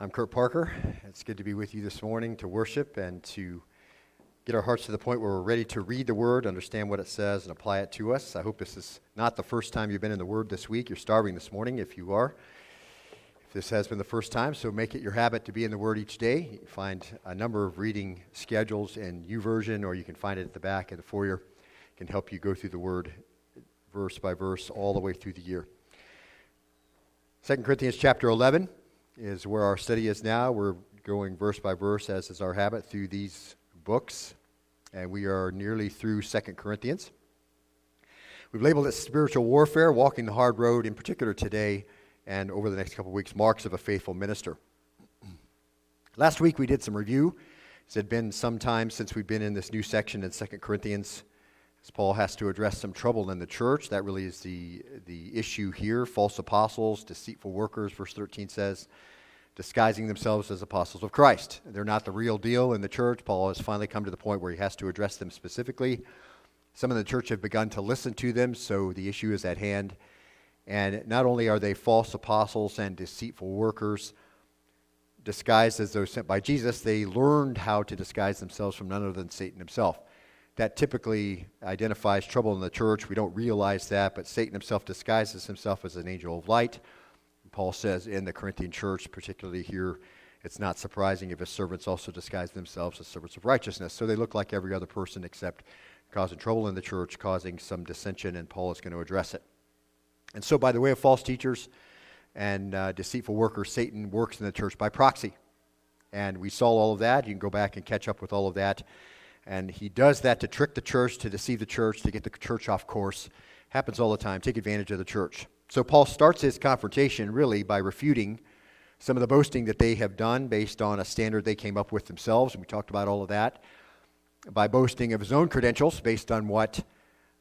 I'm Kurt Parker. It's good to be with you this morning to worship and to get our hearts to the point where we're ready to read the Word, understand what it says, and apply it to us. I hope this is not the first time you've been in the Word this week. You're starving this morning if you are. If this has been the first time, so make it your habit to be in the Word each day. You find a number of reading schedules in YouVersion, or you can find it at the back of the foyer. It can help you go through the Word verse by verse all the way through the year. 2 Corinthians chapter 11 is where our study is now. We're going verse by verse, as is our habit, through these books, and we are nearly through 2 Corinthians. We've labeled it spiritual warfare, walking the hard road, in particular today and over the next couple of weeks, marks of a faithful minister. Last week we did some review. It had been some time since we've been in this new section in 2 Corinthians, as Paul has to address some trouble in the church. That really is the, the issue here. False apostles, deceitful workers, verse 13 says disguising themselves as apostles of Christ. They're not the real deal in the church. Paul has finally come to the point where he has to address them specifically. Some of the church have begun to listen to them, so the issue is at hand. And not only are they false apostles and deceitful workers, disguised as those sent by Jesus, they learned how to disguise themselves from none other than Satan himself. That typically identifies trouble in the church. We don't realize that, but Satan himself disguises himself as an angel of light Paul says in the Corinthian church, particularly here, it's not surprising if his servants also disguise themselves as servants of righteousness. So they look like every other person except causing trouble in the church, causing some dissension, and Paul is going to address it. And so, by the way of false teachers and uh, deceitful workers, Satan works in the church by proxy. And we saw all of that. You can go back and catch up with all of that. And he does that to trick the church, to deceive the church, to get the church off course. Happens all the time. Take advantage of the church. So Paul starts his confrontation really by refuting some of the boasting that they have done based on a standard they came up with themselves, and we talked about all of that, by boasting of his own credentials based on what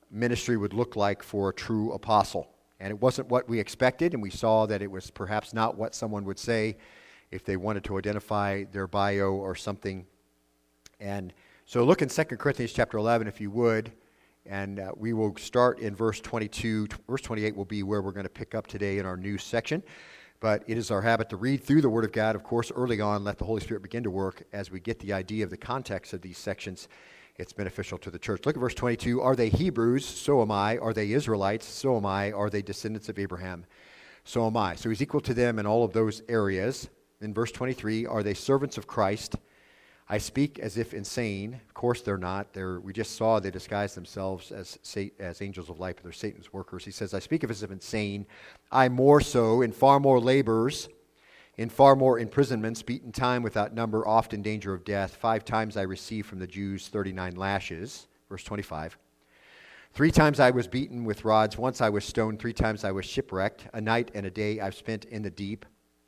ministry would look like for a true apostle. And it wasn't what we expected, and we saw that it was perhaps not what someone would say if they wanted to identify their bio or something. And so look in 2 Corinthians chapter 11, if you would. And uh, we will start in verse 22. Verse 28 will be where we're going to pick up today in our new section. But it is our habit to read through the Word of God, of course, early on, let the Holy Spirit begin to work as we get the idea of the context of these sections. It's beneficial to the church. Look at verse 22. Are they Hebrews? So am I. Are they Israelites? So am I. Are they descendants of Abraham? So am I. So he's equal to them in all of those areas. In verse 23, are they servants of Christ? I speak as if insane. Of course, they're not. They're, we just saw they disguise themselves as, as angels of light, but they're Satan's workers. He says, I speak as if insane. I more so, in far more labors, in far more imprisonments, beaten time without number, often danger of death. Five times I received from the Jews 39 lashes. Verse 25. Three times I was beaten with rods. Once I was stoned. Three times I was shipwrecked. A night and a day I've spent in the deep.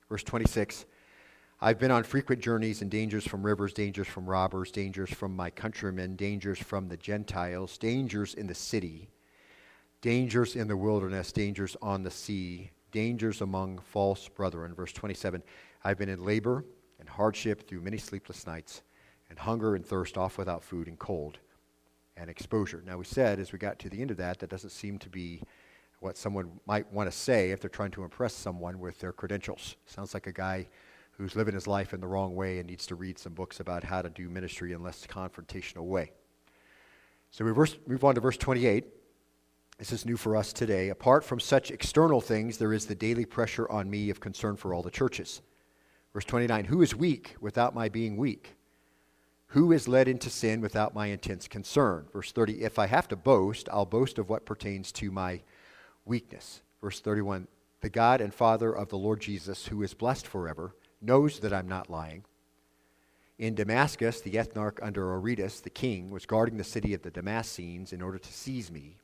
Verse 26. I've been on frequent journeys and dangers from rivers, dangers from robbers, dangers from my countrymen, dangers from the Gentiles, dangers in the city, dangers in the wilderness, dangers on the sea, dangers among false brethren. Verse 27 I've been in labor and hardship through many sleepless nights, and hunger and thirst, off without food, and cold and exposure. Now, we said as we got to the end of that, that doesn't seem to be what someone might want to say if they're trying to impress someone with their credentials. Sounds like a guy who's living his life in the wrong way and needs to read some books about how to do ministry in less confrontational way. So we verse, move on to verse 28. This is new for us today. Apart from such external things, there is the daily pressure on me of concern for all the churches. Verse 29 Who is weak without my being weak? Who is led into sin without my intense concern? Verse 30 If I have to boast, I'll boast of what pertains to my weakness. Verse 31 The God and Father of the Lord Jesus, who is blessed forever, knows that I'm not lying. In Damascus, the ethnarch under Aretas, the king, was guarding the city of the Damascenes in order to seize me.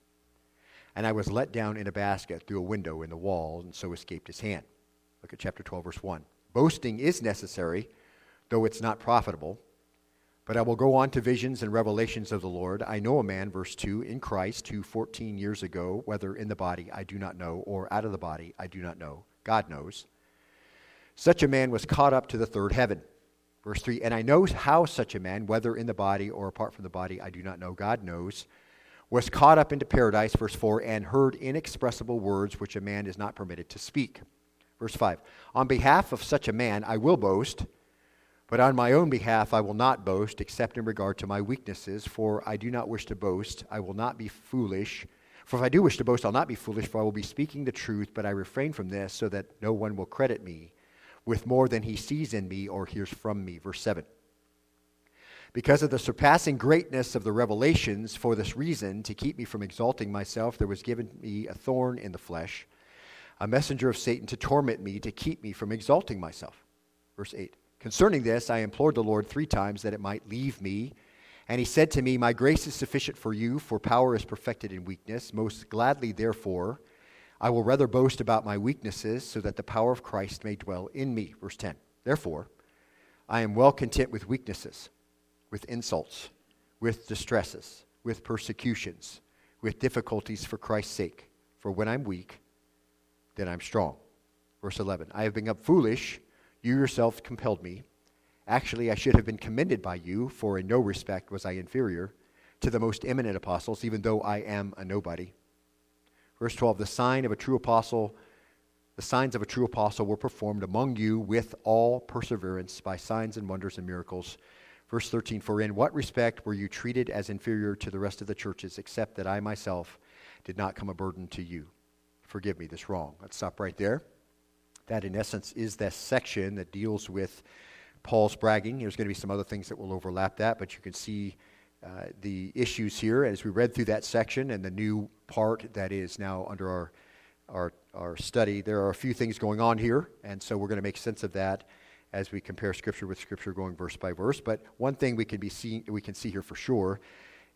And I was let down in a basket through a window in the wall, and so escaped his hand. Look at chapter 12, verse 1. Boasting is necessary, though it's not profitable. But I will go on to visions and revelations of the Lord. I know a man, verse 2, in Christ, who 14 years ago, whether in the body, I do not know, or out of the body, I do not know. God knows such a man was caught up to the third heaven. Verse 3 And I know how such a man, whether in the body or apart from the body, I do not know, God knows, was caught up into paradise, verse 4, and heard inexpressible words which a man is not permitted to speak. Verse 5 On behalf of such a man I will boast, but on my own behalf I will not boast, except in regard to my weaknesses, for I do not wish to boast. I will not be foolish. For if I do wish to boast, I'll not be foolish, for I will be speaking the truth, but I refrain from this, so that no one will credit me with more than he sees in me or hears from me. Verse 7. Because of the surpassing greatness of the revelations, for this reason, to keep me from exalting myself, there was given me a thorn in the flesh a messenger of Satan to torment me, to keep me from exalting myself. Verse 8 Concerning this, I implored the Lord three times that it might leave me. And he said to me, My grace is sufficient for you, for power is perfected in weakness. Most gladly, therefore, I will rather boast about my weaknesses, so that the power of Christ may dwell in me. Verse 10 Therefore, I am well content with weaknesses, with insults, with distresses, with persecutions, with difficulties for Christ's sake. For when I'm weak, then I'm strong. Verse 11 I have become foolish. You yourself compelled me. Actually, I should have been commended by you, for in no respect was I inferior to the most eminent apostles, even though I am a nobody. Verse 12 The sign of a true apostle, the signs of a true apostle were performed among you with all perseverance by signs and wonders and miracles. Verse 13 For in what respect were you treated as inferior to the rest of the churches, except that I myself did not come a burden to you? forgive me, this wrong. Let's stop right there. That, in essence, is that section that deals with Paul's bragging. There's going to be some other things that will overlap that, but you can see uh, the issues here as we read through that section and the new part that is now under our, our, our study. There are a few things going on here, and so we're going to make sense of that as we compare Scripture with Scripture, going verse by verse. But one thing we can, be see, we can see here for sure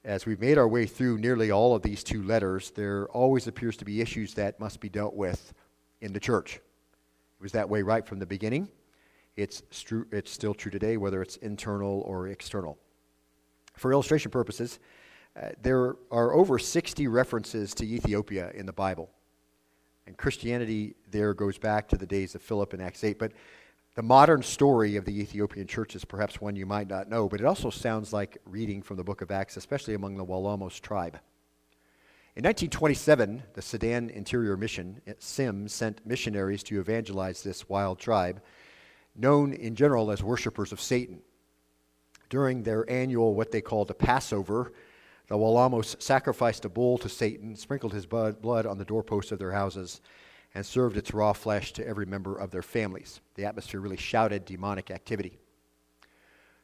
as we've made our way through nearly all of these two letters, there always appears to be issues that must be dealt with in the church. It was that way right from the beginning. It's, stru- it's still true today, whether it's internal or external. For illustration purposes, uh, there are over 60 references to Ethiopia in the Bible. And Christianity there goes back to the days of Philip in Acts 8. But the modern story of the Ethiopian church is perhaps one you might not know, but it also sounds like reading from the book of Acts, especially among the Walamos tribe. In 1927, the Sudan Interior Mission, SIM, sent missionaries to evangelize this wild tribe, known in general as worshippers of Satan. During their annual, what they called a Passover, the Walamos sacrificed a bull to Satan, sprinkled his blood on the doorposts of their houses, and served its raw flesh to every member of their families. The atmosphere really shouted demonic activity.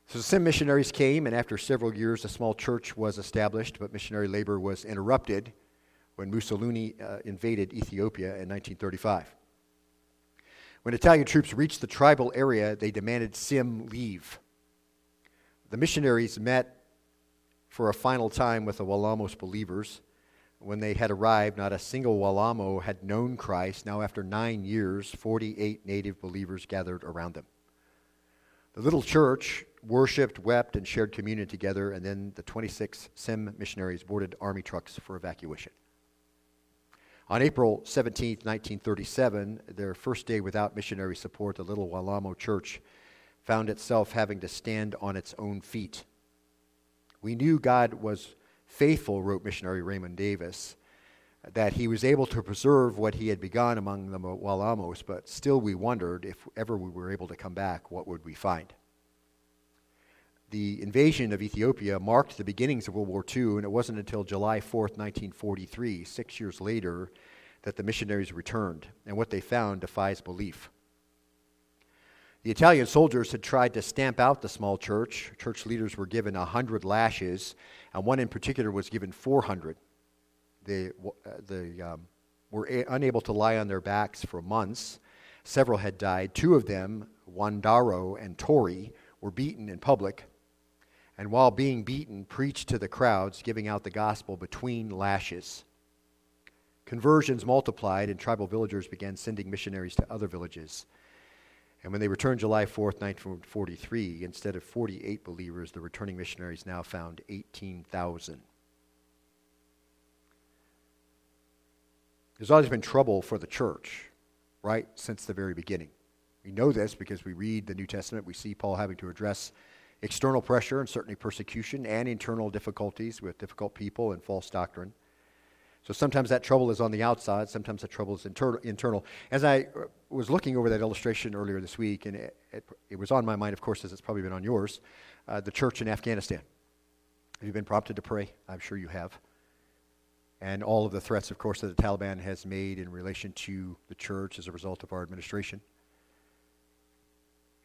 So Sim missionaries came, and after several years, a small church was established, but missionary labor was interrupted when Mussolini uh, invaded Ethiopia in 1935. When Italian troops reached the tribal area, they demanded Sim leave. The missionaries met for a final time with the Walamos believers when they had arrived, not a single Walamo had known Christ. Now, after nine years, 48 native believers gathered around them. The little church worshiped, wept, and shared communion together, and then the 26 Sim missionaries boarded army trucks for evacuation. On April 17, 1937, their first day without missionary support, the little Walamo church found itself having to stand on its own feet. We knew God was faithful, wrote missionary Raymond Davis, that he was able to preserve what he had begun among the Walamos, but still we wondered if ever we were able to come back, what would we find? The invasion of Ethiopia marked the beginnings of World War II, and it wasn't until July 4, 1943, six years later, that the missionaries returned, and what they found defies belief. The Italian soldiers had tried to stamp out the small church. Church leaders were given 100 lashes, and one in particular was given 400. They, uh, they um, were a- unable to lie on their backs for months. Several had died. Two of them, Wandaro and Tori, were beaten in public, and while being beaten, preached to the crowds, giving out the gospel between lashes. Conversions multiplied, and tribal villagers began sending missionaries to other villages. And when they returned July 4th, 1943, instead of 48 believers, the returning missionaries now found 18,000. There's always been trouble for the church, right, since the very beginning. We know this because we read the New Testament. We see Paul having to address external pressure and certainly persecution and internal difficulties with difficult people and false doctrine. So sometimes that trouble is on the outside, sometimes that trouble is inter- internal. As I uh, was looking over that illustration earlier this week, and it, it, it was on my mind, of course, as it's probably been on yours, uh, the church in Afghanistan. Have you been prompted to pray? I'm sure you have. And all of the threats, of course, that the Taliban has made in relation to the church as a result of our administration.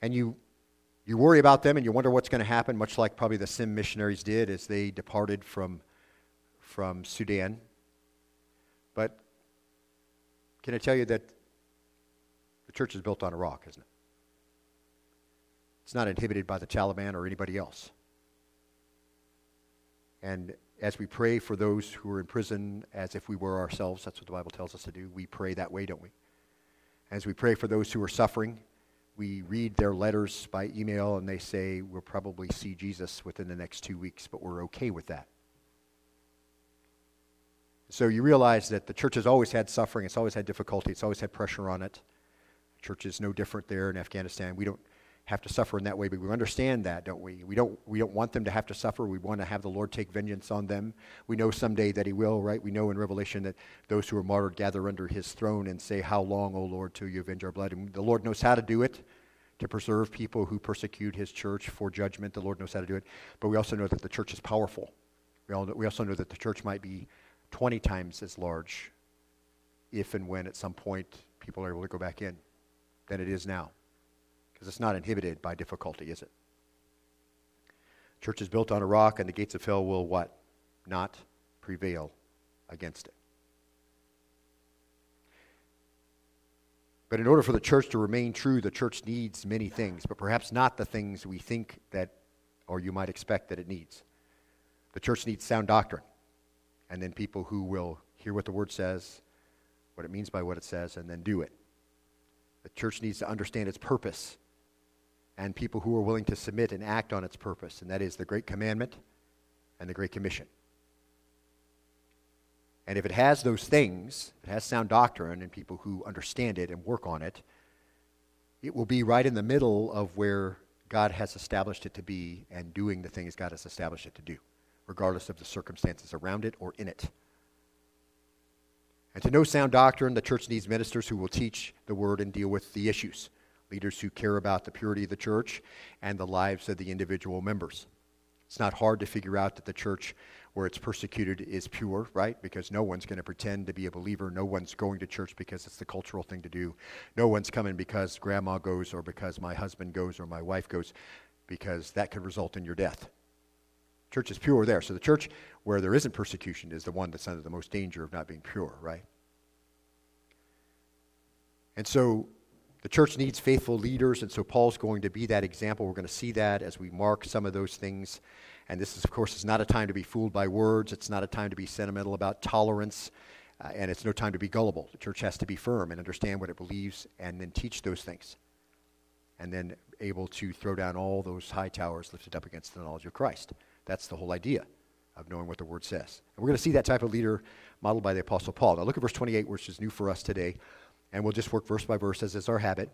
And you, you worry about them and you wonder what's going to happen, much like probably the SIM missionaries did as they departed from, from Sudan but can I tell you that the church is built on a rock, isn't it? It's not inhibited by the Taliban or anybody else. And as we pray for those who are in prison as if we were ourselves, that's what the Bible tells us to do. We pray that way, don't we? As we pray for those who are suffering, we read their letters by email and they say, We'll probably see Jesus within the next two weeks, but we're okay with that. So you realize that the church has always had suffering, it's always had difficulty, it's always had pressure on it. The church is no different there in Afghanistan. We don't have to suffer in that way, but we understand that, don't we? We don't, we don't want them to have to suffer. We want to have the Lord take vengeance on them. We know someday that He will, right? We know in Revelation that those who are martyred gather under His throne and say, How long, O Lord, till you avenge our blood? And the Lord knows how to do it to preserve people who persecute His church for judgment. The Lord knows how to do it. But we also know that the church is powerful. We, all, we also know that the church might be 20 times as large if and when at some point people are able to go back in than it is now. Because it's not inhibited by difficulty, is it? Church is built on a rock, and the gates of hell will what? Not prevail against it. But in order for the church to remain true, the church needs many things, but perhaps not the things we think that, or you might expect that it needs. The church needs sound doctrine and then people who will hear what the word says, what it means by what it says, and then do it. The church needs to understand its purpose and people who are willing to submit and act on its purpose, and that is the Great Commandment and the Great Commission. And if it has those things, it has sound doctrine and people who understand it and work on it, it will be right in the middle of where God has established it to be and doing the things God has established it to do regardless of the circumstances around it or in it. And to know sound doctrine, the church needs ministers who will teach the word and deal with the issues, leaders who care about the purity of the church and the lives of the individual members. It's not hard to figure out that the church where it's persecuted is pure, right? Because no one's going to pretend to be a believer. No one's going to church because it's the cultural thing to do. No one's coming because grandma goes or because my husband goes or my wife goes, because that could result in your death. Church is pure there. So the church where there isn't persecution is the one that's under the most danger of not being pure, right? And so the church needs faithful leaders, and so Paul's going to be that example. We're going to see that as we mark some of those things. And this, is, of course, is not a time to be fooled by words. It's not a time to be sentimental about tolerance, uh, and it's no time to be gullible. The church has to be firm and understand what it believes and then teach those things. And then able to throw down all those high towers lifted up against the knowledge of Christ. That's the whole idea of knowing what the word says. And we're going to see that type of leader modeled by the Apostle Paul. Now look at verse 28, which is new for us today. And we'll just work verse by verse, as is our habit,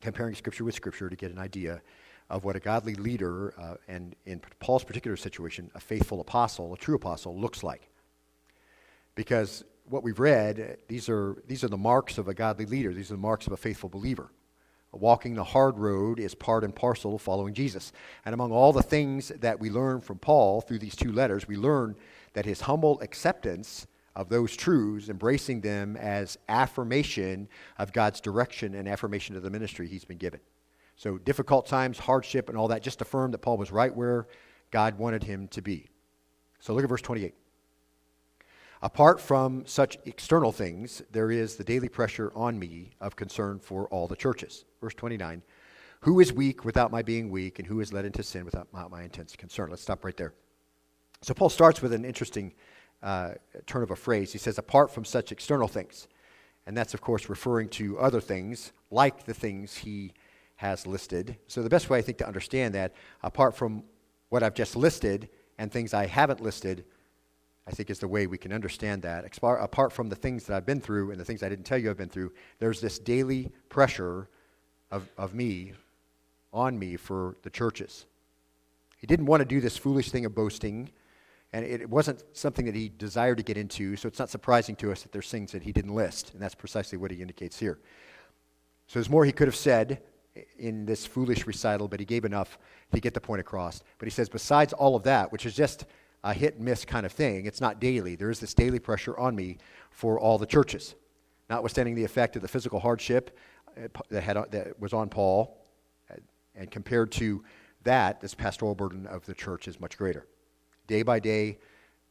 comparing Scripture with Scripture to get an idea of what a godly leader, uh, and in Paul's particular situation, a faithful apostle, a true apostle, looks like. Because what we've read, these are, these are the marks of a godly leader, these are the marks of a faithful believer. Walking the hard road is part and parcel of following Jesus. And among all the things that we learn from Paul through these two letters, we learn that his humble acceptance of those truths, embracing them as affirmation of God's direction and affirmation of the ministry he's been given. So, difficult times, hardship, and all that just affirm that Paul was right where God wanted him to be. So, look at verse 28. Apart from such external things, there is the daily pressure on me of concern for all the churches. Verse 29 Who is weak without my being weak, and who is led into sin without my intense concern? Let's stop right there. So, Paul starts with an interesting uh, turn of a phrase. He says, Apart from such external things. And that's, of course, referring to other things like the things he has listed. So, the best way I think to understand that, apart from what I've just listed and things I haven't listed, I think is the way we can understand that. Apart from the things that I've been through and the things I didn't tell you I've been through, there's this daily pressure of, of me, on me for the churches. He didn't want to do this foolish thing of boasting. And it wasn't something that he desired to get into, so it's not surprising to us that there's things that he didn't list. And that's precisely what he indicates here. So there's more he could have said in this foolish recital, but he gave enough to get the point across. But he says, besides all of that, which is just a hit and miss kind of thing, it's not daily. There is this daily pressure on me for all the churches. Notwithstanding the effect of the physical hardship uh, that, had, that was on Paul, uh, and compared to that, this pastoral burden of the church is much greater. Day by day,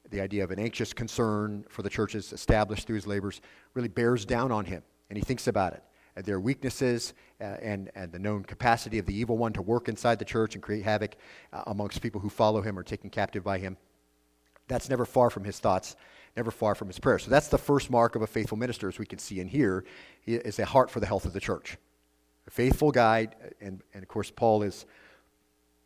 the idea of an anxious concern for the churches established through his labors really bears down on him, and he thinks about it. Their weaknesses uh, and, and the known capacity of the evil one to work inside the church and create havoc uh, amongst people who follow him or taken captive by him. That's never far from his thoughts, never far from his prayers. So that's the first mark of a faithful minister, as we can see in here, is a heart for the health of the church. A faithful guide, and, and of course, Paul is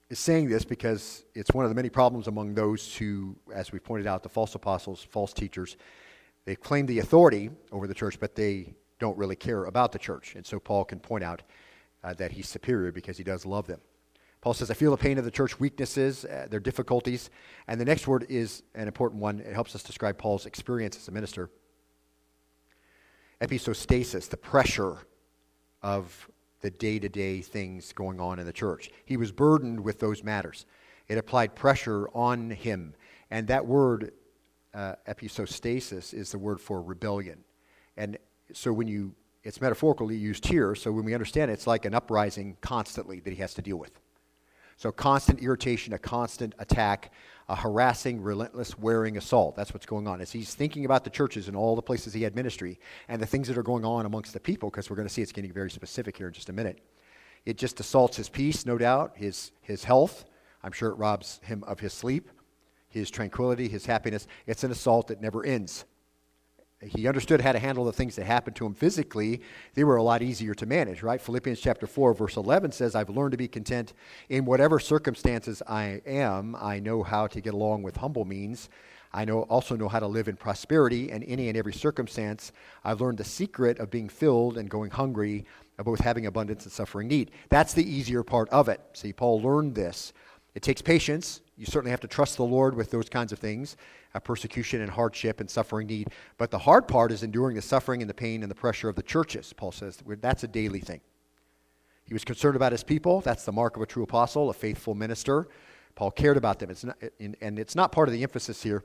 is saying this because it's one of the many problems among those who, as we pointed out, the false apostles, false teachers, they claim the authority over the church, but they don't really care about the church. And so Paul can point out uh, that he's superior because he does love them. Paul says, I feel the pain of the church weaknesses, uh, their difficulties. And the next word is an important one. It helps us describe Paul's experience as a minister. Episostasis, the pressure of the day to day things going on in the church. He was burdened with those matters. It applied pressure on him. And that word, uh, episostasis, is the word for rebellion. And so when you, it's metaphorically used here, so when we understand it, it's like an uprising constantly that he has to deal with. So constant irritation, a constant attack, a harassing, relentless, wearing assault. That's what's going on. As he's thinking about the churches and all the places he had ministry and the things that are going on amongst the people, because we're going to see it's getting very specific here in just a minute. It just assaults his peace, no doubt, his, his health. I'm sure it robs him of his sleep, his tranquility, his happiness. It's an assault that never ends he understood how to handle the things that happened to him physically, they were a lot easier to manage, right? Philippians chapter 4, verse 11 says, I've learned to be content in whatever circumstances I am. I know how to get along with humble means. I know, also know how to live in prosperity and any and every circumstance. I've learned the secret of being filled and going hungry, of both having abundance and suffering need. That's the easier part of it. See, Paul learned this. It takes patience. You certainly have to trust the Lord with those kinds of things persecution and hardship and suffering need. But the hard part is enduring the suffering and the pain and the pressure of the churches, Paul says. That's a daily thing. He was concerned about his people. That's the mark of a true apostle, a faithful minister. Paul cared about them. It's not, and it's not part of the emphasis here,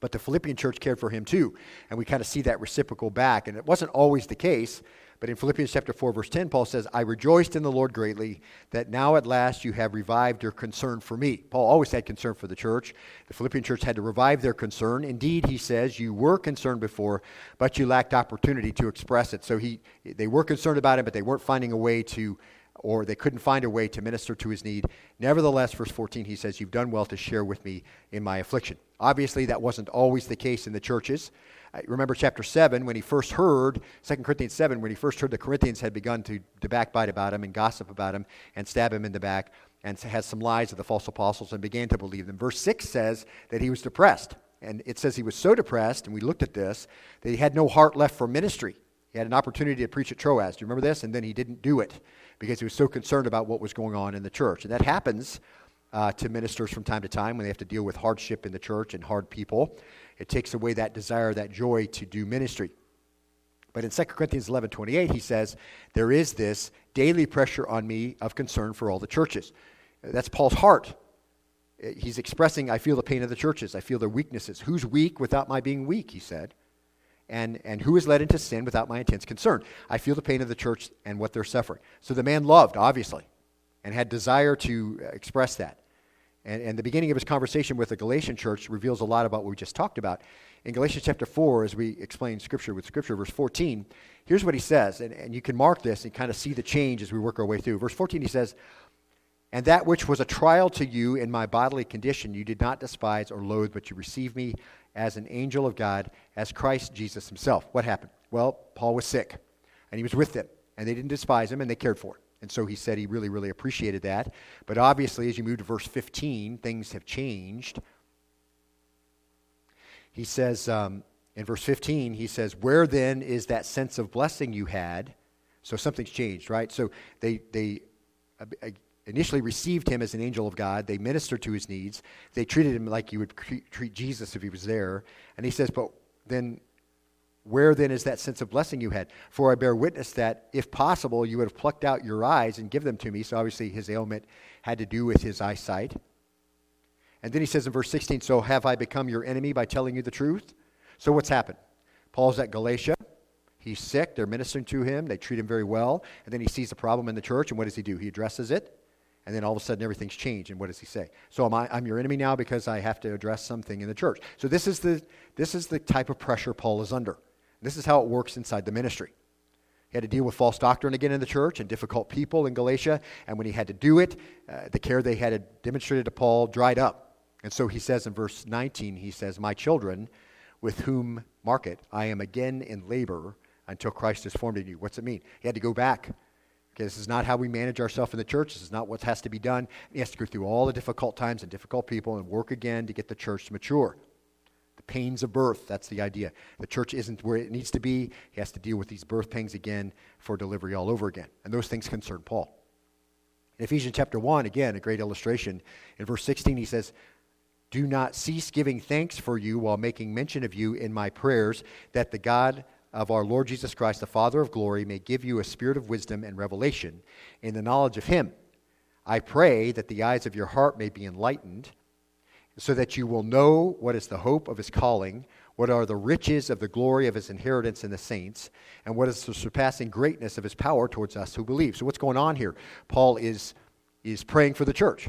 but the Philippian church cared for him too. And we kind of see that reciprocal back. And it wasn't always the case. But in Philippians chapter 4, verse 10, Paul says, I rejoiced in the Lord greatly that now at last you have revived your concern for me. Paul always had concern for the church. The Philippian church had to revive their concern. Indeed, he says, you were concerned before, but you lacked opportunity to express it. So he, they were concerned about him, but they weren't finding a way to, or they couldn't find a way to minister to his need. Nevertheless, verse 14, he says, You've done well to share with me in my affliction. Obviously, that wasn't always the case in the churches. Remember chapter 7 when he first heard 2 corinthians 7 when he first heard the corinthians had begun to, to backbite about him and gossip about him and stab him in the back and has some lies of the false apostles and began to believe them. Verse 6 says that he was depressed. And it says he was so depressed and we looked at this that he had no heart left for ministry. He had an opportunity to preach at troas. Do you remember this? And then he didn't do it because he was so concerned about what was going on in the church and that happens uh, to ministers from time to time when they have to deal with hardship in the church and hard people it takes away that desire, that joy to do ministry. But in 2 Corinthians 11 28, he says, There is this daily pressure on me of concern for all the churches. That's Paul's heart. He's expressing, I feel the pain of the churches. I feel their weaknesses. Who's weak without my being weak, he said. And, and who is led into sin without my intense concern? I feel the pain of the church and what they're suffering. So the man loved, obviously, and had desire to express that. And, and the beginning of his conversation with the Galatian church reveals a lot about what we just talked about. In Galatians chapter 4, as we explain Scripture with Scripture, verse 14, here's what he says, and, and you can mark this and kind of see the change as we work our way through. Verse 14, he says, And that which was a trial to you in my bodily condition, you did not despise or loathe, but you received me as an angel of God, as Christ Jesus himself. What happened? Well, Paul was sick, and he was with them, and they didn't despise him, and they cared for him. And so he said he really, really appreciated that. But obviously, as you move to verse 15, things have changed. He says, um, in verse 15, he says, Where then is that sense of blessing you had? So something's changed, right? So they, they initially received him as an angel of God. They ministered to his needs. They treated him like you would treat Jesus if he was there. And he says, But then, where then is that sense of blessing you had? For I bear witness that, if possible, you would have plucked out your eyes and give them to me. So obviously, his ailment had to do with his eyesight. And then he says in verse 16, So have I become your enemy by telling you the truth? So what's happened? Paul's at Galatia. He's sick. They're ministering to him. They treat him very well. And then he sees the problem in the church. And what does he do? He addresses it. And then all of a sudden everything's changed. And what does he say? So am I, I'm your enemy now because I have to address something in the church. So this is the, this is the type of pressure Paul is under. This is how it works inside the ministry. He had to deal with false doctrine again in the church and difficult people in Galatia. And when he had to do it, uh, the care they had demonstrated to Paul dried up. And so he says in verse 19, he says, My children, with whom, mark it, I am again in labor until Christ is formed in you. What's it mean? He had to go back. Okay, this is not how we manage ourselves in the church. This is not what has to be done. He has to go through all the difficult times and difficult people and work again to get the church to mature. The pains of birth, that's the idea. The church isn't where it needs to be. He has to deal with these birth pains again for delivery all over again. And those things concern Paul. In Ephesians chapter 1, again, a great illustration. In verse 16, he says, Do not cease giving thanks for you while making mention of you in my prayers, that the God of our Lord Jesus Christ, the Father of glory, may give you a spirit of wisdom and revelation in the knowledge of Him. I pray that the eyes of your heart may be enlightened, so that you will know what is the hope of His calling, what are the riches of the glory of His inheritance in the saints, and what is the surpassing greatness of His power towards us who believe. So, what's going on here? Paul is, is praying for the church.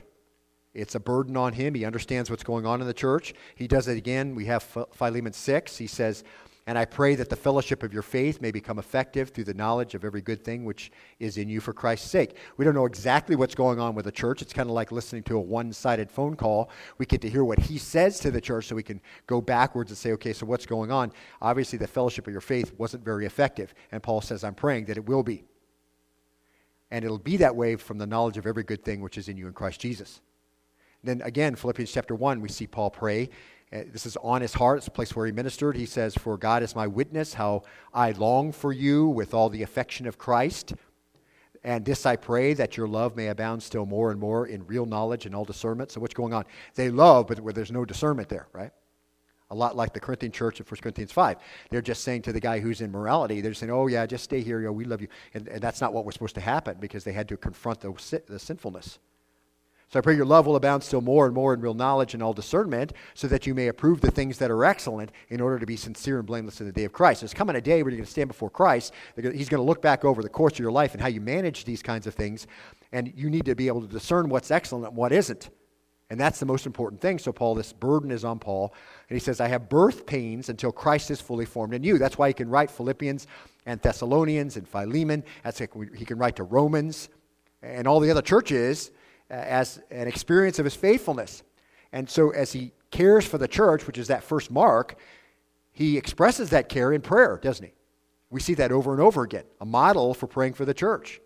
It's a burden on him. He understands what's going on in the church. He does it again. We have Philemon 6. He says, and I pray that the fellowship of your faith may become effective through the knowledge of every good thing which is in you for Christ's sake. We don't know exactly what's going on with the church. It's kind of like listening to a one sided phone call. We get to hear what he says to the church so we can go backwards and say, okay, so what's going on? Obviously, the fellowship of your faith wasn't very effective. And Paul says, I'm praying that it will be. And it'll be that way from the knowledge of every good thing which is in you in Christ Jesus. Then again, Philippians chapter 1, we see Paul pray Eh, this is on his heart. It's a place where he ministered. He says, For God is my witness, how I long for you with all the affection of Christ. And this I pray that your love may abound still more and more in real knowledge and all discernment. So, what's going on? They love, but where there's no discernment there, right? A lot like the Corinthian church in 1 Corinthians 5. They're just saying to the guy who's in morality, they're saying, Oh, yeah, just stay here. Know, we love you. And, and that's not what was supposed to happen because they had to confront the, the sinfulness. So I pray your love will abound still more and more in real knowledge and all discernment, so that you may approve the things that are excellent in order to be sincere and blameless in the day of Christ. There's coming a day where you're going to stand before Christ. He's going to look back over the course of your life and how you manage these kinds of things, and you need to be able to discern what's excellent and what isn't. And that's the most important thing. So, Paul, this burden is on Paul. And he says, I have birth pains until Christ is fully formed in you. That's why he can write Philippians and Thessalonians and Philemon. That's like he can write to Romans and all the other churches Uh, as an experience of his faithfulness. And so, as he cares for the church, which is that first mark, he expresses that care in prayer, doesn't he? We see that over and over again, a model for praying for the church.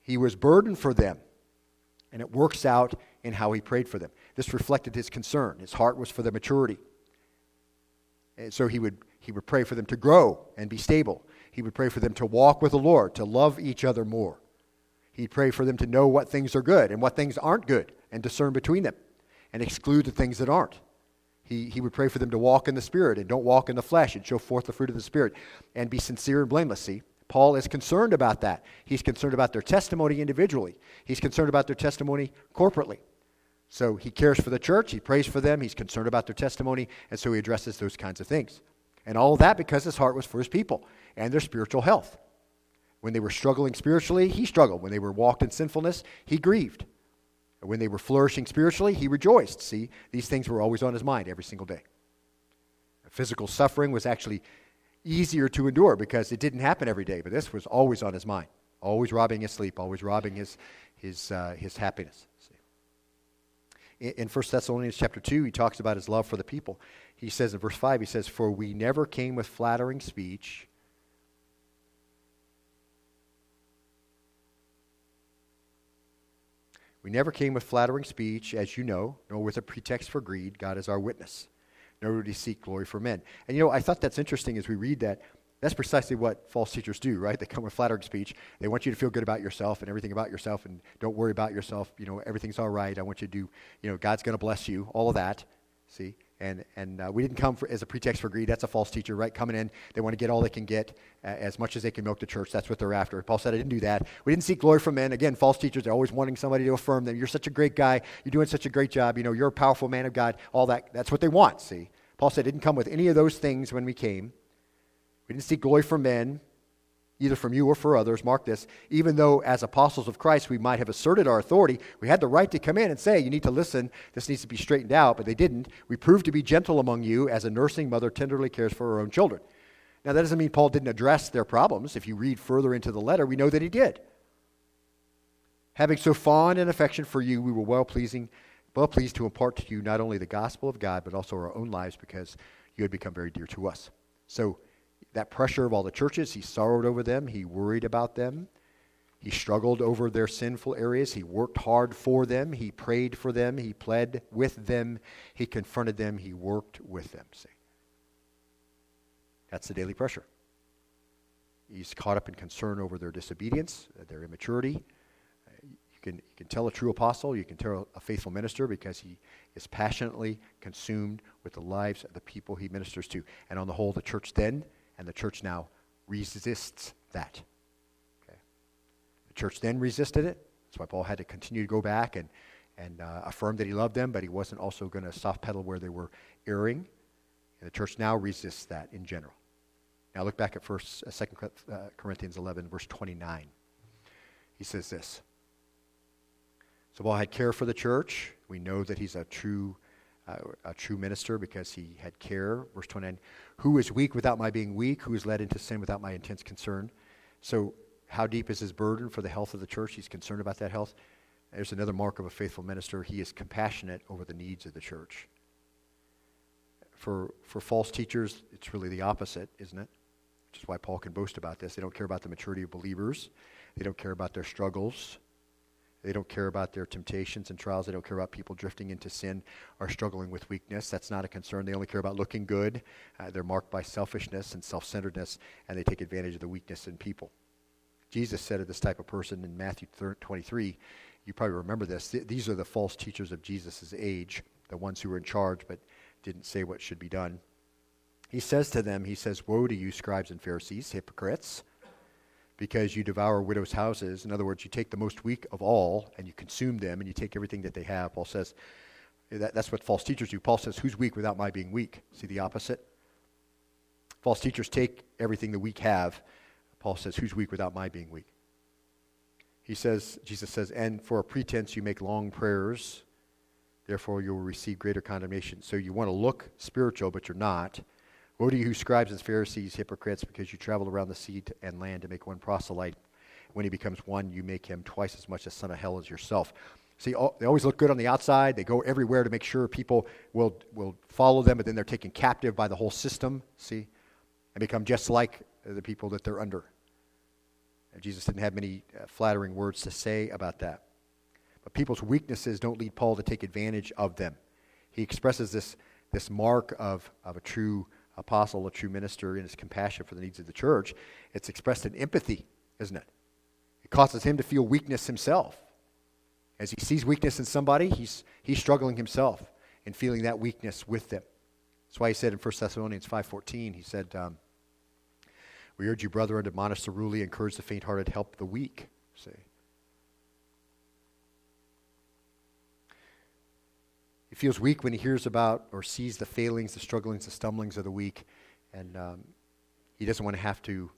He was burdened for them, and it works out in how he prayed for them. This reflected his concern. His heart was for their maturity. And so he would, he would pray for them to grow and be stable. He would pray for them to walk with the Lord, to love each other more. He'd pray for them to know what things are good and what things aren't good and discern between them and exclude the things that aren't. He, he would pray for them to walk in the Spirit and don't walk in the flesh and show forth the fruit of the Spirit and be sincere and blameless. See, Paul is concerned about that. He's concerned about their testimony individually, he's concerned about their testimony corporately. So he cares for the church, he prays for them, he's concerned about their testimony, and so he addresses those kinds of things. And all that because his heart was for his people and their spiritual health. When they were struggling spiritually, he struggled. When they were walked in sinfulness, he grieved. When they were flourishing spiritually, he rejoiced. See, these things were always on his mind every single day. Physical suffering was actually easier to endure because it didn't happen every day, but this was always on his mind, always robbing his sleep, always robbing his, his, uh, his happiness. See. In 1 Thessalonians chapter 2, he talks about his love for the people. He says in verse 5, he says, For we never came with flattering speech We never came with flattering speech, as you know, nor with a pretext for greed. God is our witness. Nor did we seek glory for men. And you know, I thought that's interesting as we read that. That's precisely what false teachers do, right? They come with flattering speech. They want you to feel good about yourself and everything about yourself and don't worry about yourself. You know, everything's all right. I want you to do, you know, God's going to bless you, all of that. See? And, and uh, we didn't come for, as a pretext for greed. That's a false teacher, right? Coming in, they want to get all they can get, uh, as much as they can milk the church. That's what they're after. Paul said, I didn't do that. We didn't seek glory from men. Again, false teachers are always wanting somebody to affirm them. You're such a great guy. You're doing such a great job. You know, you're a powerful man of God. All that. That's what they want, see? Paul said, I didn't come with any of those things when we came. We didn't seek glory from men, either from you or for others. Mark this. Even though, as apostles of Christ, we might have asserted our authority, we had the right to come in and say, You need to listen. This needs to be straightened out. But they didn't. We proved to be gentle among you as a nursing mother tenderly cares for her own children. Now, that doesn't mean Paul didn't address their problems. If you read further into the letter, we know that he did. Having so fond an affection for you, we were well pleasing, well pleased to impart to you not only the gospel of God, but also our own lives, because you had become very dear to us. So that pressure of all the churches. He sorrowed over them. He worried about them. He struggled over their sinful areas. He worked hard for them. He prayed for them. He pled with them. He confronted them. He worked with them. See? That's the daily pressure. He's caught up in concern over their disobedience, uh, their immaturity. Uh, you can, you can tell a true apostle, you can tell a faithful minister because he is passionately consumed with the lives of the people he ministers to. And on the whole, the church then and the church now resists that. Okay? The church then resisted it. That's why Paul had to continue to go back and, and uh, affirm that he loved them, but he wasn't also going to soft pedal where they were erring. And the church now resists that in general. Now look back at first, uh, 2 uh, Corinthians 11, verse 29. He says this. So Paul had care for the church. We know that he's a true Uh, a true minister because he had care. Verse 29 Who is weak without my being weak? Who is led into sin without my intense concern? So, how deep is his burden for the health of the church? He's concerned about that health. There's another mark of a faithful minister. He is compassionate over the needs of the church. For, for false teachers, it's really the opposite, isn't it? Which is why Paul can boast about this. They don't care about the maturity of believers, they don't care about their struggles. They don't care about their temptations and trials. They don't care about people drifting into sin or struggling with weakness. That's not a concern. They only care about looking good. Uh, they're marked by selfishness and self centeredness, and they take advantage of the weakness in people. Jesus said of this type of person in Matthew 23, you probably remember this. Th- these are the false teachers of Jesus' age, the ones who were in charge but didn't say what should be done. He says to them, He says, Woe to you, scribes and Pharisees, hypocrites! Because you devour widows' houses. In other words, you take the most weak of all and you consume them and you take everything that they have. Paul says that, that's what false teachers do. Paul says, Who's weak without my being weak? See the opposite? False teachers take everything the weak have. Paul says, Who's weak without my being weak? He says, Jesus says, And for a pretense you make long prayers, therefore you will receive greater condemnation. So you want to look spiritual, but you're not. Woe to you, scribes and Pharisees, hypocrites, because you travel around the sea and land to make one proselyte. When he becomes one, you make him twice as much a son of hell as yourself. See, they always look good on the outside. They go everywhere to make sure people will, will follow them, but then they're taken captive by the whole system, see, and become just like the people that they're under. And Jesus didn't have many uh, flattering words to say about that. But people's weaknesses don't lead Paul to take advantage of them. He expresses this, this mark of, of a true apostle, a true minister, in his compassion for the needs of the church, it's expressed in empathy, isn't it? It causes him to feel weakness himself. As he sees weakness in somebody, he's, he's struggling himself and feeling that weakness with them. That's why he said in 1 Thessalonians 5.14, he said, um, We urge you, brethren, to admonish the ruly, encourage the faint-hearted, help the weak. See? Feels weak when he hears about or sees the failings, the strugglings, the stumblings of the weak, and um, he doesn't want to have to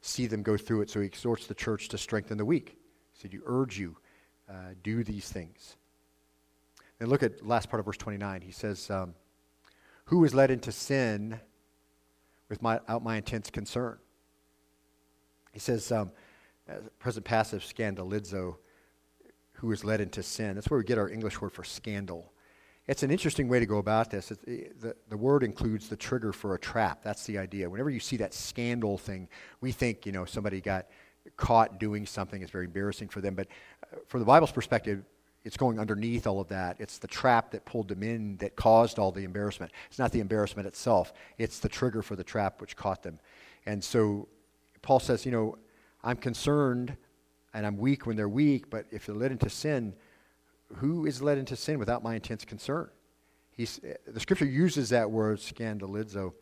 see them go through it, so he exhorts the church to strengthen the weak. He said, You urge you, uh, do these things. And look at last part of verse 29. He says, um, Who is led into sin without my intense concern? He says, um, present passive scandalizo, who is led into sin. That's where we get our English word for scandal. It's an interesting way to go about this. the, the word includes the trigger for a trap. That's the idea. Whenever you see that scandal thing, we think, you know, somebody got caught doing something. It's very embarrassing for them. But uh, from the Bible's perspective, it's going underneath all of that. It's the trap that pulled them in that caused all the embarrassment. It's not the embarrassment itself, it's the trigger for the trap which caught them. And so Paul says, you know, I'm concerned and I'm weak when they're weak, but if they're led into sin, who is led into sin without my intense concern? He's, eh, the scripture uses that word scandalizo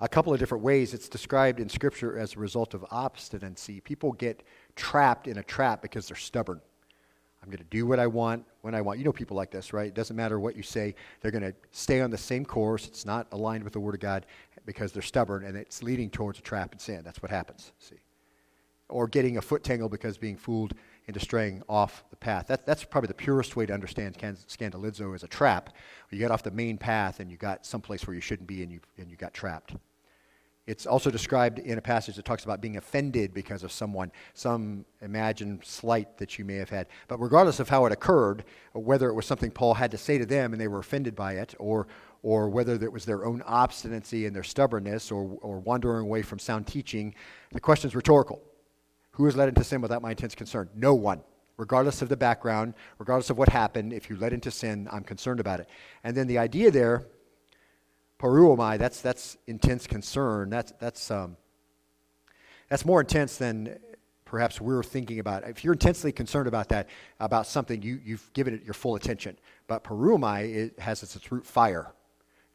a couple of different ways. It's described in scripture as a result of obstinacy. People get trapped in a trap because they're stubborn. I'm going to do what I want when I want. You know people like this, right? It doesn't matter what you say. They're going to stay on the same course. It's not aligned with the Word of God because they're stubborn and it's leading towards a trap and sin. That's what happens, see. Or getting a foot tangle because being fooled into straying off the path. That, that's probably the purest way to understand scandalizo as a trap. You get off the main path and you got someplace where you shouldn't be and you, and you got trapped. It's also described in a passage that talks about being offended because of someone, some imagined slight that you may have had. But regardless of how it occurred, whether it was something Paul had to say to them and they were offended by it, or, or whether it was their own obstinacy and their stubbornness, or, or wandering away from sound teaching, the question is rhetorical. Who is led into sin without my intense concern? No one. Regardless of the background, regardless of what happened, if you led into sin, I'm concerned about it. And then the idea there Paruomai, that's, that's intense concern. That's, that's, um, that's more intense than perhaps we're thinking about. If you're intensely concerned about that, about something, you, you've given it your full attention. But Paruomai it has as its root fire.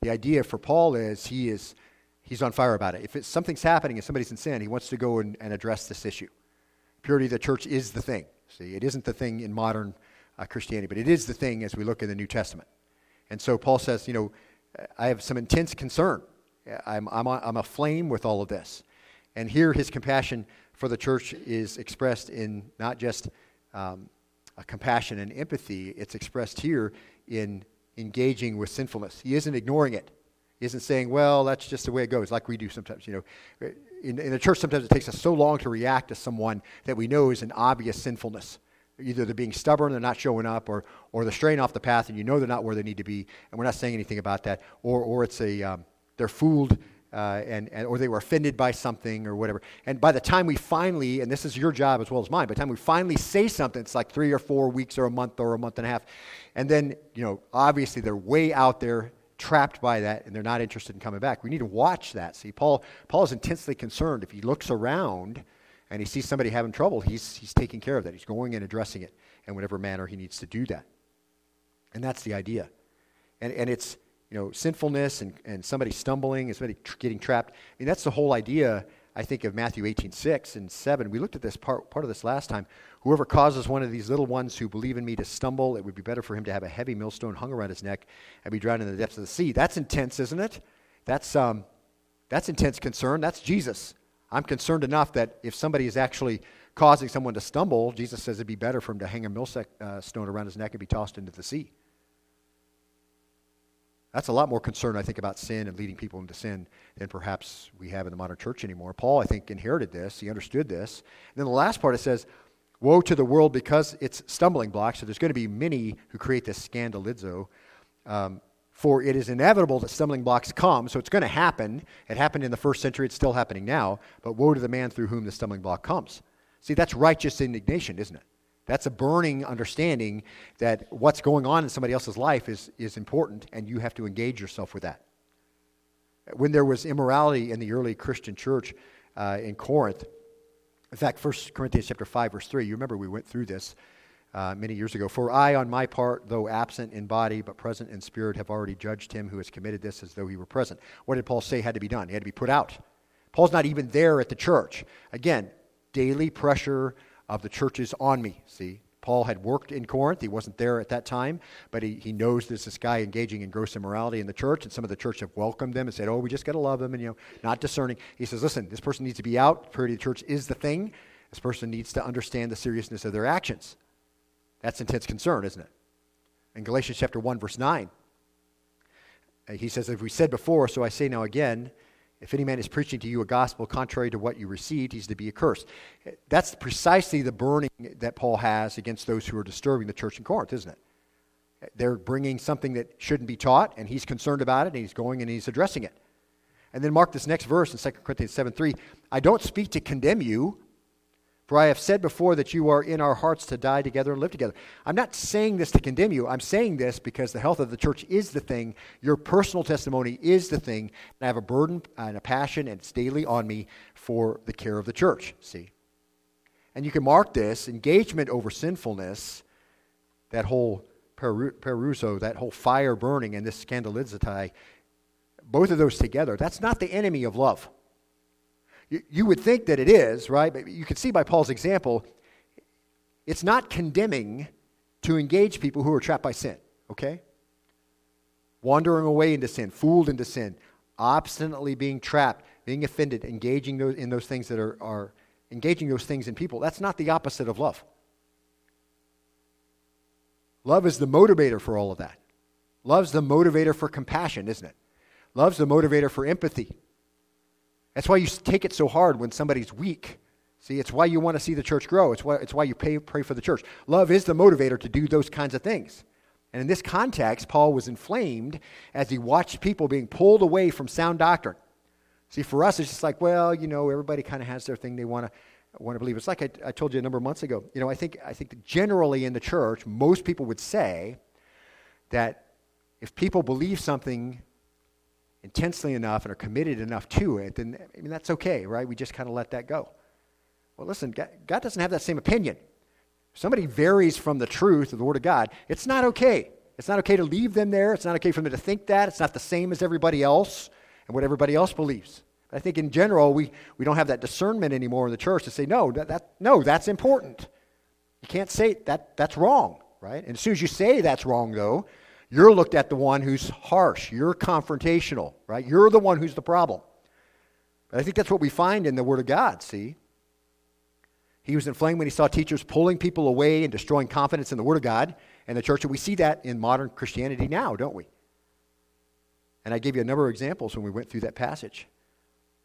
The idea for Paul is he is he's on fire about it. If something's happening and somebody's in sin, he wants to go and, and, address this issue. Purity of the church is the thing. See, it isn't the thing in modern uh, Christianity, but it is the thing as we look in the New Testament. And so Paul says, you know, I have some intense concern. I'm, I'm, I'm aflame with all of this. And here his compassion for the church is expressed in not just um, compassion and empathy, it's expressed here in engaging with sinfulness. He isn't ignoring it. He isn't saying, well, that's just the way it goes, like we do sometimes. You know, in, in the church, sometimes it takes us so long to react to someone that we know is an obvious sinfulness either they're being stubborn, they're not showing up, or, or they're straying off the path and you know they're not where they need to be, and we're not saying anything about that, or, or it's a, um, they're fooled uh, and, and, or they were offended by something or whatever. And by the time we finally, and this is your job as well as mine, by the time we finally say something, it's like three or four weeks or a month or a month and a half. And then, you know, obviously they're way out there trapped by that and they're not interested in coming back. We need to watch that. See, Paul, Paul is intensely concerned. If he looks around, and he sees somebody having trouble, he's, he's taking care of that. He's going and addressing it in whatever manner he needs to do that. And that's the idea. And, and it's, you know, sinfulness and, and somebody stumbling and somebody tr- getting trapped. I mean, that's the whole idea, I think, of Matthew 18, 6 and 7. We looked at this part, part of this last time. Whoever causes one of these little ones who believe in me to stumble, it would be better for him to have a heavy millstone hung around his neck and be drowned in the depths of the sea. That's intense, isn't it? That's, um, that's intense concern. That's Jesus. I'm concerned enough that if somebody is actually causing someone to stumble, Jesus says it'd be better for him to hang a millstone uh, around his neck and be tossed into the sea. That's a lot more concern, I think, about sin and leading people into sin than perhaps we have in the modern church anymore. Paul, I think, inherited this. He understood this. And then the last part it says, Woe to the world because it's stumbling blocks. So there's going to be many who create this scandalizo. Um, for it is inevitable that stumbling blocks come, so it's going to happen. It happened in the first century, it's still happening now, but woe to the man through whom the stumbling block comes. See, that's righteous indignation, isn't it? That's a burning understanding that what's going on in somebody else's life is, is important, and you have to engage yourself with that. When there was immorality in the early Christian church uh, in Corinth, in fact, 1 Corinthians chapter 5, verse 3, you remember we went through this uh, many years ago. For I, on my part, though absent in body but present in spirit, have already judged him who has committed this as though he were present. What did Paul say had to be done? He had to be put out. Paul's not even there at the church. Again, daily pressure of the churches on me. See, Paul had worked in Corinth. He wasn't there at that time, but he, he knows there's this guy engaging in gross immorality in the church, and some of the church have welcomed them and said, Oh, we just got to love him, and, you know, not discerning. He says, Listen, this person needs to be out. Purity of the church is the thing. This person needs to understand the seriousness of their actions. That's intense concern, isn't it? In Galatians chapter 1, verse 9, uh, he says, As we said before, so I say now again, if any man is preaching to you a gospel contrary to what you received, he's to be accursed. That's precisely the burning that Paul has against those who are disturbing the church in Corinth, isn't it? They're bringing something that shouldn't be taught, and he's concerned about it, and he's going and he's addressing it. And then mark this next verse in 2 Corinthians 7 3. I don't speak to condemn you, For I have said before that you are in our hearts to die together and live together. I'm not saying this to condemn you. I'm saying this because the health of the church is the thing. Your personal testimony is the thing. And I have a burden and a passion, and it's daily on me for the care of the church. See? And you can mark this engagement over sinfulness, that whole peruzo, that whole fire burning, and this scandalizatai, both of those together. That's not the enemy of love. You, would think that it is, right? But you can see by Paul's example, it's not condemning to engage people who are trapped by sin, okay? Wandering away into sin, fooled into sin, obstinately being trapped, being offended, engaging those, in those things that are, are engaging those things in people. That's not the opposite of love. Love is the motivator for all of that. Love's the motivator for compassion, isn't it? Love's the motivator for empathy. That's why you take it so hard when somebody's weak. See, it's why you want to see the church grow. It's why, it's why you pay, pray for the church. Love is the motivator to do those kinds of things. And in this context, Paul was inflamed as he watched people being pulled away from sound doctrine. See, for us, it's just like, well, you know, everybody kind of has their thing they want to want to believe. It's like I, I, told you a number of months ago. You know, I think I think generally in the church, most people would say that if people believe something intensely enough and are committed enough to it, then I mean, that's okay, right? We just kind of let that go. Well, listen, God, doesn't have that same opinion. If somebody varies from the truth of the Word of God, it's not okay. It's not okay to leave them there. It's not okay for them to think that. It's not the same as everybody else and what everybody else believes. I think in general, we, we don't have that discernment anymore in the church to say, no, that, that, no, that's important. You can't say that, that's wrong, right? And as soon as you say that's wrong, though, you're looked at the one who's harsh. You're confrontational, right? You're the one who's the problem. I think that's what we find in the Word of God, see? He was inflamed when he saw teachers pulling people away and destroying confidence in the Word of God and the church. And we see that in modern Christianity now, don't we? And I gave you a number of examples when we went through that passage.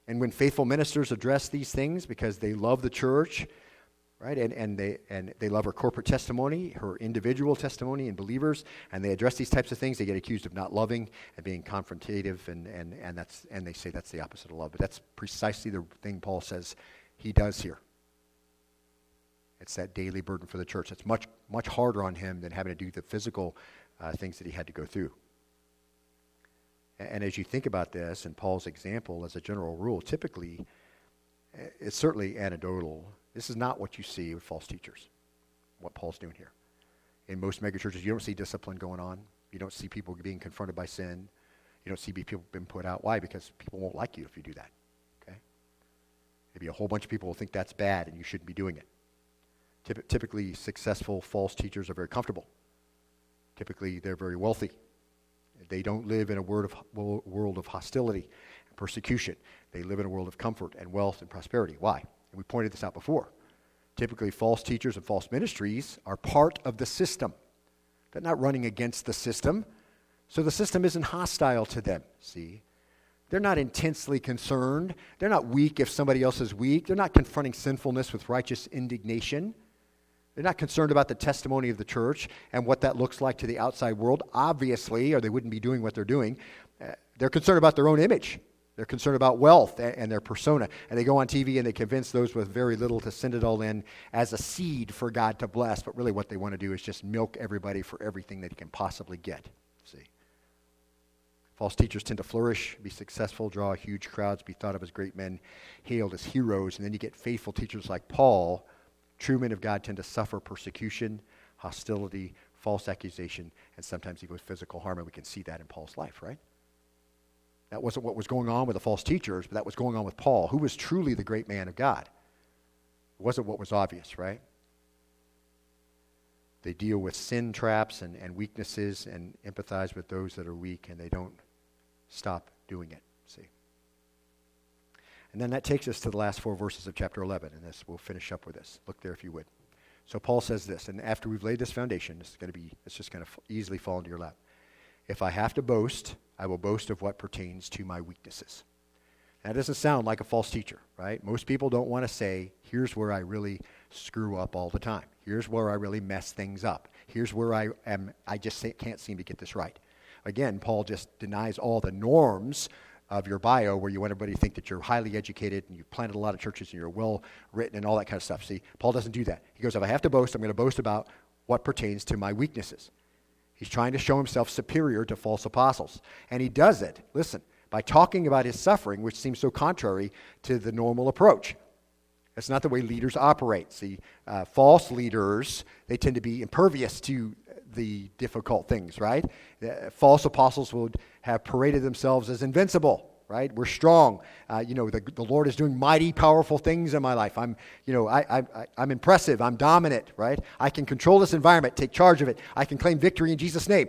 And when faithful ministers address these things because they love the church right? And, and, they, and they love her corporate testimony, her individual testimony and believers, and they address these types of things. They get accused of not loving and being confrontative, and, and, and, that's, and they say that's the opposite of love. But that's precisely the thing Paul says he does here. It's that daily burden for the church. It's much, much harder on him than having to do the physical uh, things that he had to go through. And, as you think about this, and Paul's example as a general rule, typically, eh, it's certainly anecdotal this is not what you see with false teachers, what Paul's doing here. In most megachurches, you don't see discipline going on. You don't see people being confronted by sin. You don't see people being put out. Why? Because people won't like you if you do that. Okay? Maybe a whole bunch of people will think that's bad and you shouldn't be doing it. Typ- typically, successful false teachers are very comfortable. Typically, they're very wealthy. They don't live in a world of, world of hostility and persecution. They live in a world of comfort and wealth and prosperity. Why? And we pointed this out before. Typically, false teachers and false ministries are part of the system. They're not running against the system. So the system isn't hostile to them, see? They're not intensely concerned. They're not weak if somebody else is weak. They're not confronting sinfulness with righteous indignation. They're not concerned about the testimony of the church and what that looks like to the outside world, obviously, or they wouldn't be doing what they're doing. Uh, they're concerned about their own image they're concerned about wealth and their persona. And they go on TV and they convince those with very little to send it all in as a seed for God to bless. But really, what they want to do is just milk everybody for everything that he can possibly get. See? False teachers tend to flourish, be successful, draw huge crowds, be thought of as great men, hailed as heroes. And then you get faithful teachers like Paul. True men of God tend to suffer persecution, hostility, false accusation, and sometimes even physical harm. And we can see that in Paul's life, right? That wasn't what was going on with the false teachers, but that was going on with Paul, who was truly the great man of God. It wasn't what was obvious, right? They deal with sin traps and, and weaknesses and empathize with those that are weak, and they don't stop doing it. See? And then that takes us to the last four verses of chapter 11, and this we'll finish up with this. Look there if you would. So Paul says this, and after we've laid this foundation, it's going to be it's just going to easily fall into your lap. If I have to boast, I will boast of what pertains to my weaknesses. That doesn't sound like a false teacher, right? Most people don't want to say, here's where I really screw up all the time. Here's where I really mess things up. Here's where I am I just can't seem to get this right. Again, Paul just denies all the norms of your bio where you want everybody to think that you're highly educated and you've planted a lot of churches and you're well written and all that kind of stuff. See, Paul doesn't do that. He goes, if I have to boast, I'm going to boast about what pertains to my weaknesses. He's trying to show himself superior to false apostles. And he does it, listen, by talking about his suffering, which seems so contrary to the normal approach. That's not the way leaders operate. See, uh, false leaders, they tend to be impervious to the difficult things, right? Uh, false apostles would have paraded themselves as invincible, right? We're strong. Uh, you know, the, the Lord is doing mighty, powerful things in my life. I'm, you know, I, I, I'm impressive. I'm dominant, right? I can control this environment, take charge of it. I can claim victory in Jesus' name.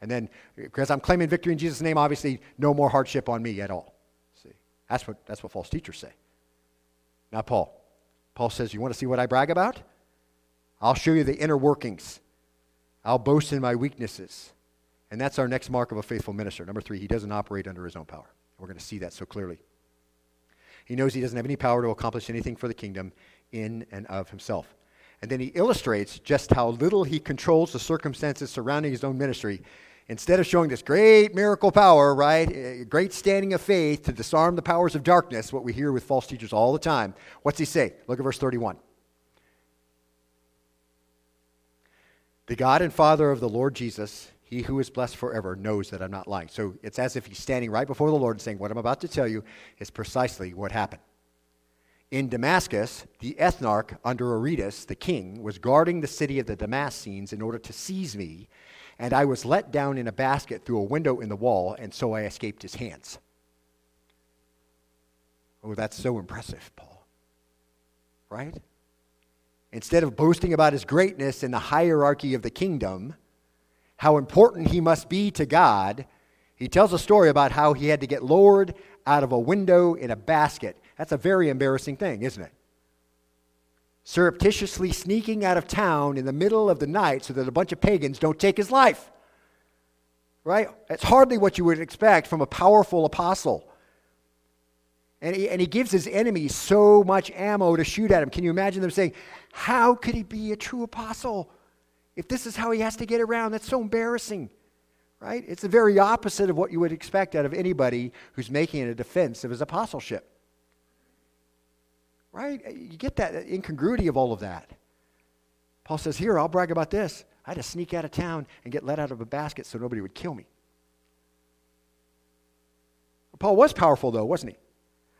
And then, because I'm claiming victory in Jesus' name, obviously, no more hardship on me at all. See, that's what, that's what false teachers say. Not Paul. Paul says, You want to see what I brag about? I'll show you the inner workings I'll boast in my weaknesses. And that's our next mark of a faithful minister. Number three, he doesn't operate under his own power. We're going to see that so clearly. He knows he doesn't have any power to accomplish anything for the kingdom in and of himself. And then he illustrates just how little he controls the circumstances surrounding his own ministry. Instead of showing this great miracle power, right, a great standing of faith to disarm the powers of darkness, what we hear with false teachers all the time, what's he say? Look at verse 31. The God and Father of the Lord Jesus, he who is blessed forever, knows that I'm not lying. So it's as if he's standing right before the Lord and saying, What I'm about to tell you is precisely what happened. In Damascus, the ethnarch under Aretas, the king, was guarding the city of the Damascenes in order to seize me, and I was let down in a basket through a window in the wall, and so I escaped his hands. Oh, that's so impressive, Paul. Right? instead of boasting about his greatness in the hierarchy of the kingdom, how important he must be to God, he tells a story about how he had to get lowered out of a window in a basket. That's a very embarrassing thing, isn't it? Surreptitiously sneaking out of town in the middle of the night so that a bunch of pagans don't take his life. Right? It's hardly what you would expect from a powerful apostle. And he, and he gives his enemies so much ammo to shoot at him. Can you imagine them saying, How could he be a true apostle? If this is how he has to get around, that's so embarrassing. Right? It's the very opposite of what you would expect out of anybody who's making a defense of his apostleship. Right? You get that incongruity of all of that. Paul says, Here, I'll brag about this. I had to sneak out of town and get let out of a basket so nobody would kill me. Paul was powerful, though, wasn't he?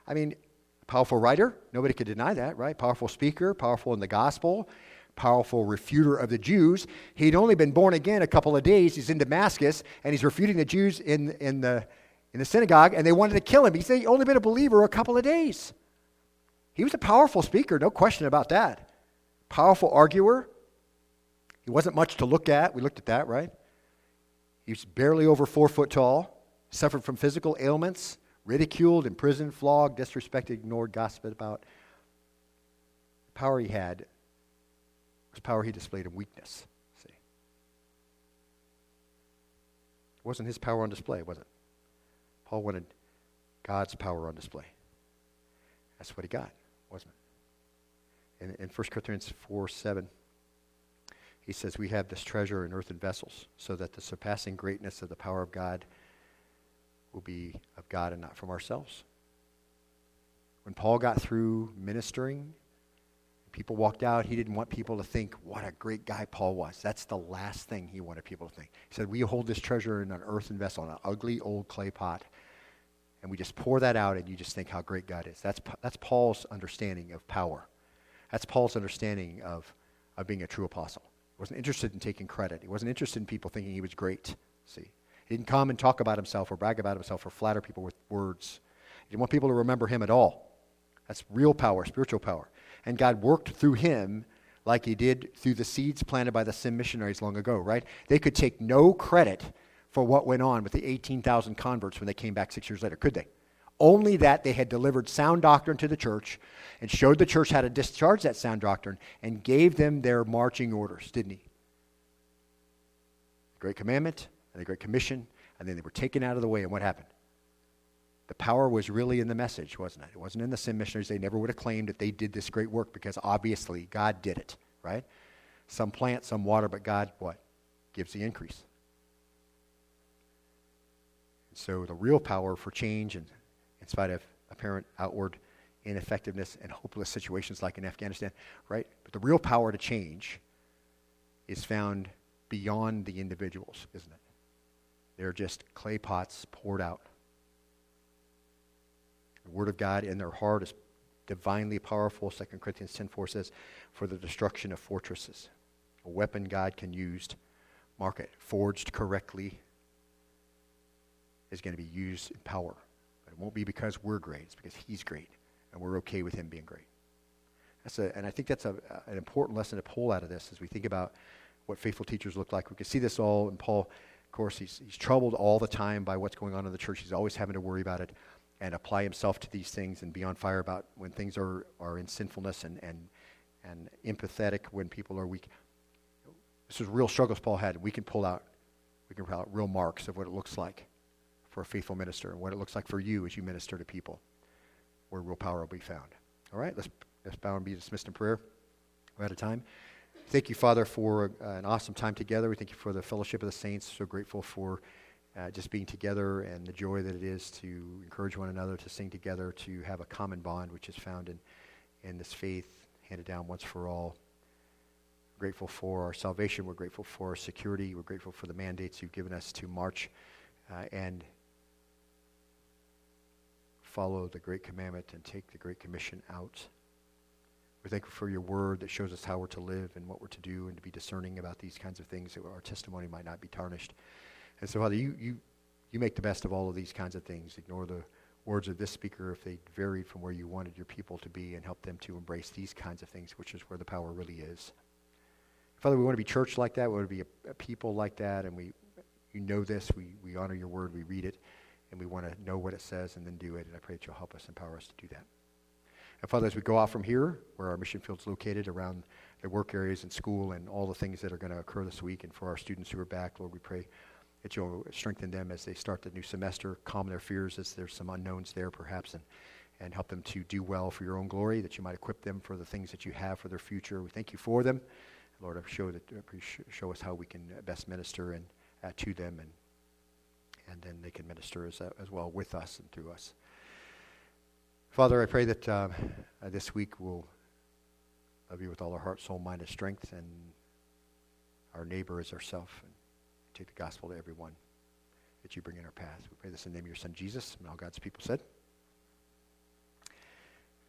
I mean, powerful writer, nobody could deny that, right? Powerful speaker, powerful in the gospel, powerful refuter of the Jews. He'd only been born again a couple of days. He's in Damascus, and he's refuting the Jews in, in, the, in the synagogue, and they wanted to kill him. He's only been a believer a couple of days. He was a powerful speaker, no question about that. Powerful arguer. He wasn't much to look at. We looked at that, right? He was barely over four foot tall, suffered from physical ailments ridiculed, imprisoned, flogged, disrespected, ignored, gossiped about. The power he had was power he displayed in weakness. See? It wasn't his power on display, was it? Paul wanted God's power on display. That's what he got, wasn't it? In, in 1 Corinthians 4 7, he says, We have this treasure in earthen vessels, so that the surpassing greatness of the power of God will be of God and not from ourselves. When Paul got through ministering, people walked out, he didn't want people to think what a great guy Paul was. That's the last thing he wanted people to think. He said, We hold this treasure in an earthen vessel, in an ugly old clay pot, and we just pour that out, and you just think how great God is. That's, that's Paul's understanding of power. That's Paul's understanding of, of being a true apostle. He wasn't interested in taking credit, he wasn't interested in people thinking he was great. See? He didn't come and talk about himself or brag about himself or flatter people with words. He didn't want people to remember him at all. That's real power, spiritual power. And God worked through him like he did through the seeds planted by the SIM missionaries long ago, right? They could take no credit for what went on with the 18,000 converts when they came back six years later, could they? Only that they had delivered sound doctrine to the church and showed the church how to discharge that sound doctrine and gave them their marching orders, didn't he? Great commandment, and the Great Commission, and then they were taken out of the way. And what happened? The power was really in the message, wasn't it? It wasn't in the SIM missionaries. They never would have claimed that they did this great work because obviously God did it, right? Some plant, some water, but God, what? Gives the increase. So the real power for change, and in spite of apparent outward ineffectiveness and hopeless situations like in Afghanistan, right? But the real power to change is found beyond the individuals, isn't it? They're just clay pots poured out. The Word of God in their heart is divinely powerful, 2 Corinthians 10.4 says, for the destruction of fortresses. A weapon God can use, mark it, forged correctly, is going to be used in power. But it won't be because we're great. It's because He's great, and we're okay with Him being great. That's a, and I think that's a, an important lesson to pull out of this as we think about what faithful teachers look like. We can see this all in Paul. Of course, he's, he's troubled all the time by what's going on in the church. He's always having to worry about it and apply himself to these things and be on fire about when things are, are in sinfulness and, and, and empathetic when people are weak. This is real struggles Paul had. We can pull out we can pull out real marks of what it looks like for a faithful minister and what it looks like for you as you minister to people, where real power will be found. All right, let's, let's bow and be dismissed in prayer. We're out of time. Thank you, Father, for uh, an awesome time together. We thank you for the fellowship of the saints. So grateful for uh, just being together and the joy that it is to encourage one another, to sing together, to have a common bond, which is found in, in this faith handed down once for all. Grateful for our salvation. We're grateful for our security. We're grateful for the mandates you've given us to march uh, and follow the great commandment and take the great commission out. We're thankful for your word that shows us how we're to live and what we're to do and to be discerning about these kinds of things that our testimony might not be tarnished. And so, Father, you, you, you make the best of all of these kinds of things. Ignore the words of this speaker if they varied from where you wanted your people to be and help them to embrace these kinds of things, which is where the power really is. Father, we want to be church like that. We want to be a, a people like that. And we, you know this. We, we honor your word. We read it. And we want to know what it says and then do it. And I pray that you'll help us, empower us to do that. And Father, as we go off from here, where our mission field's located around the work areas and school and all the things that are going to occur this week, and for our students who are back, Lord, we pray that you'll strengthen them as they start the new semester, calm their fears as there's some unknowns there perhaps, and, and help them to do well for your own glory, that you might equip them for the things that you have for their future. We thank you for them. Lord, show, that, show us how we can best minister and, uh, to them, and, and then they can minister as, uh, as well with us and through us. Father, I pray that uh, uh this week we'll love you with all our heart, soul, mind, and strength, and our neighbor as ourself take the gospel to everyone that you bring in our path. We pray this in the name of your son, Jesus, and all God's people said.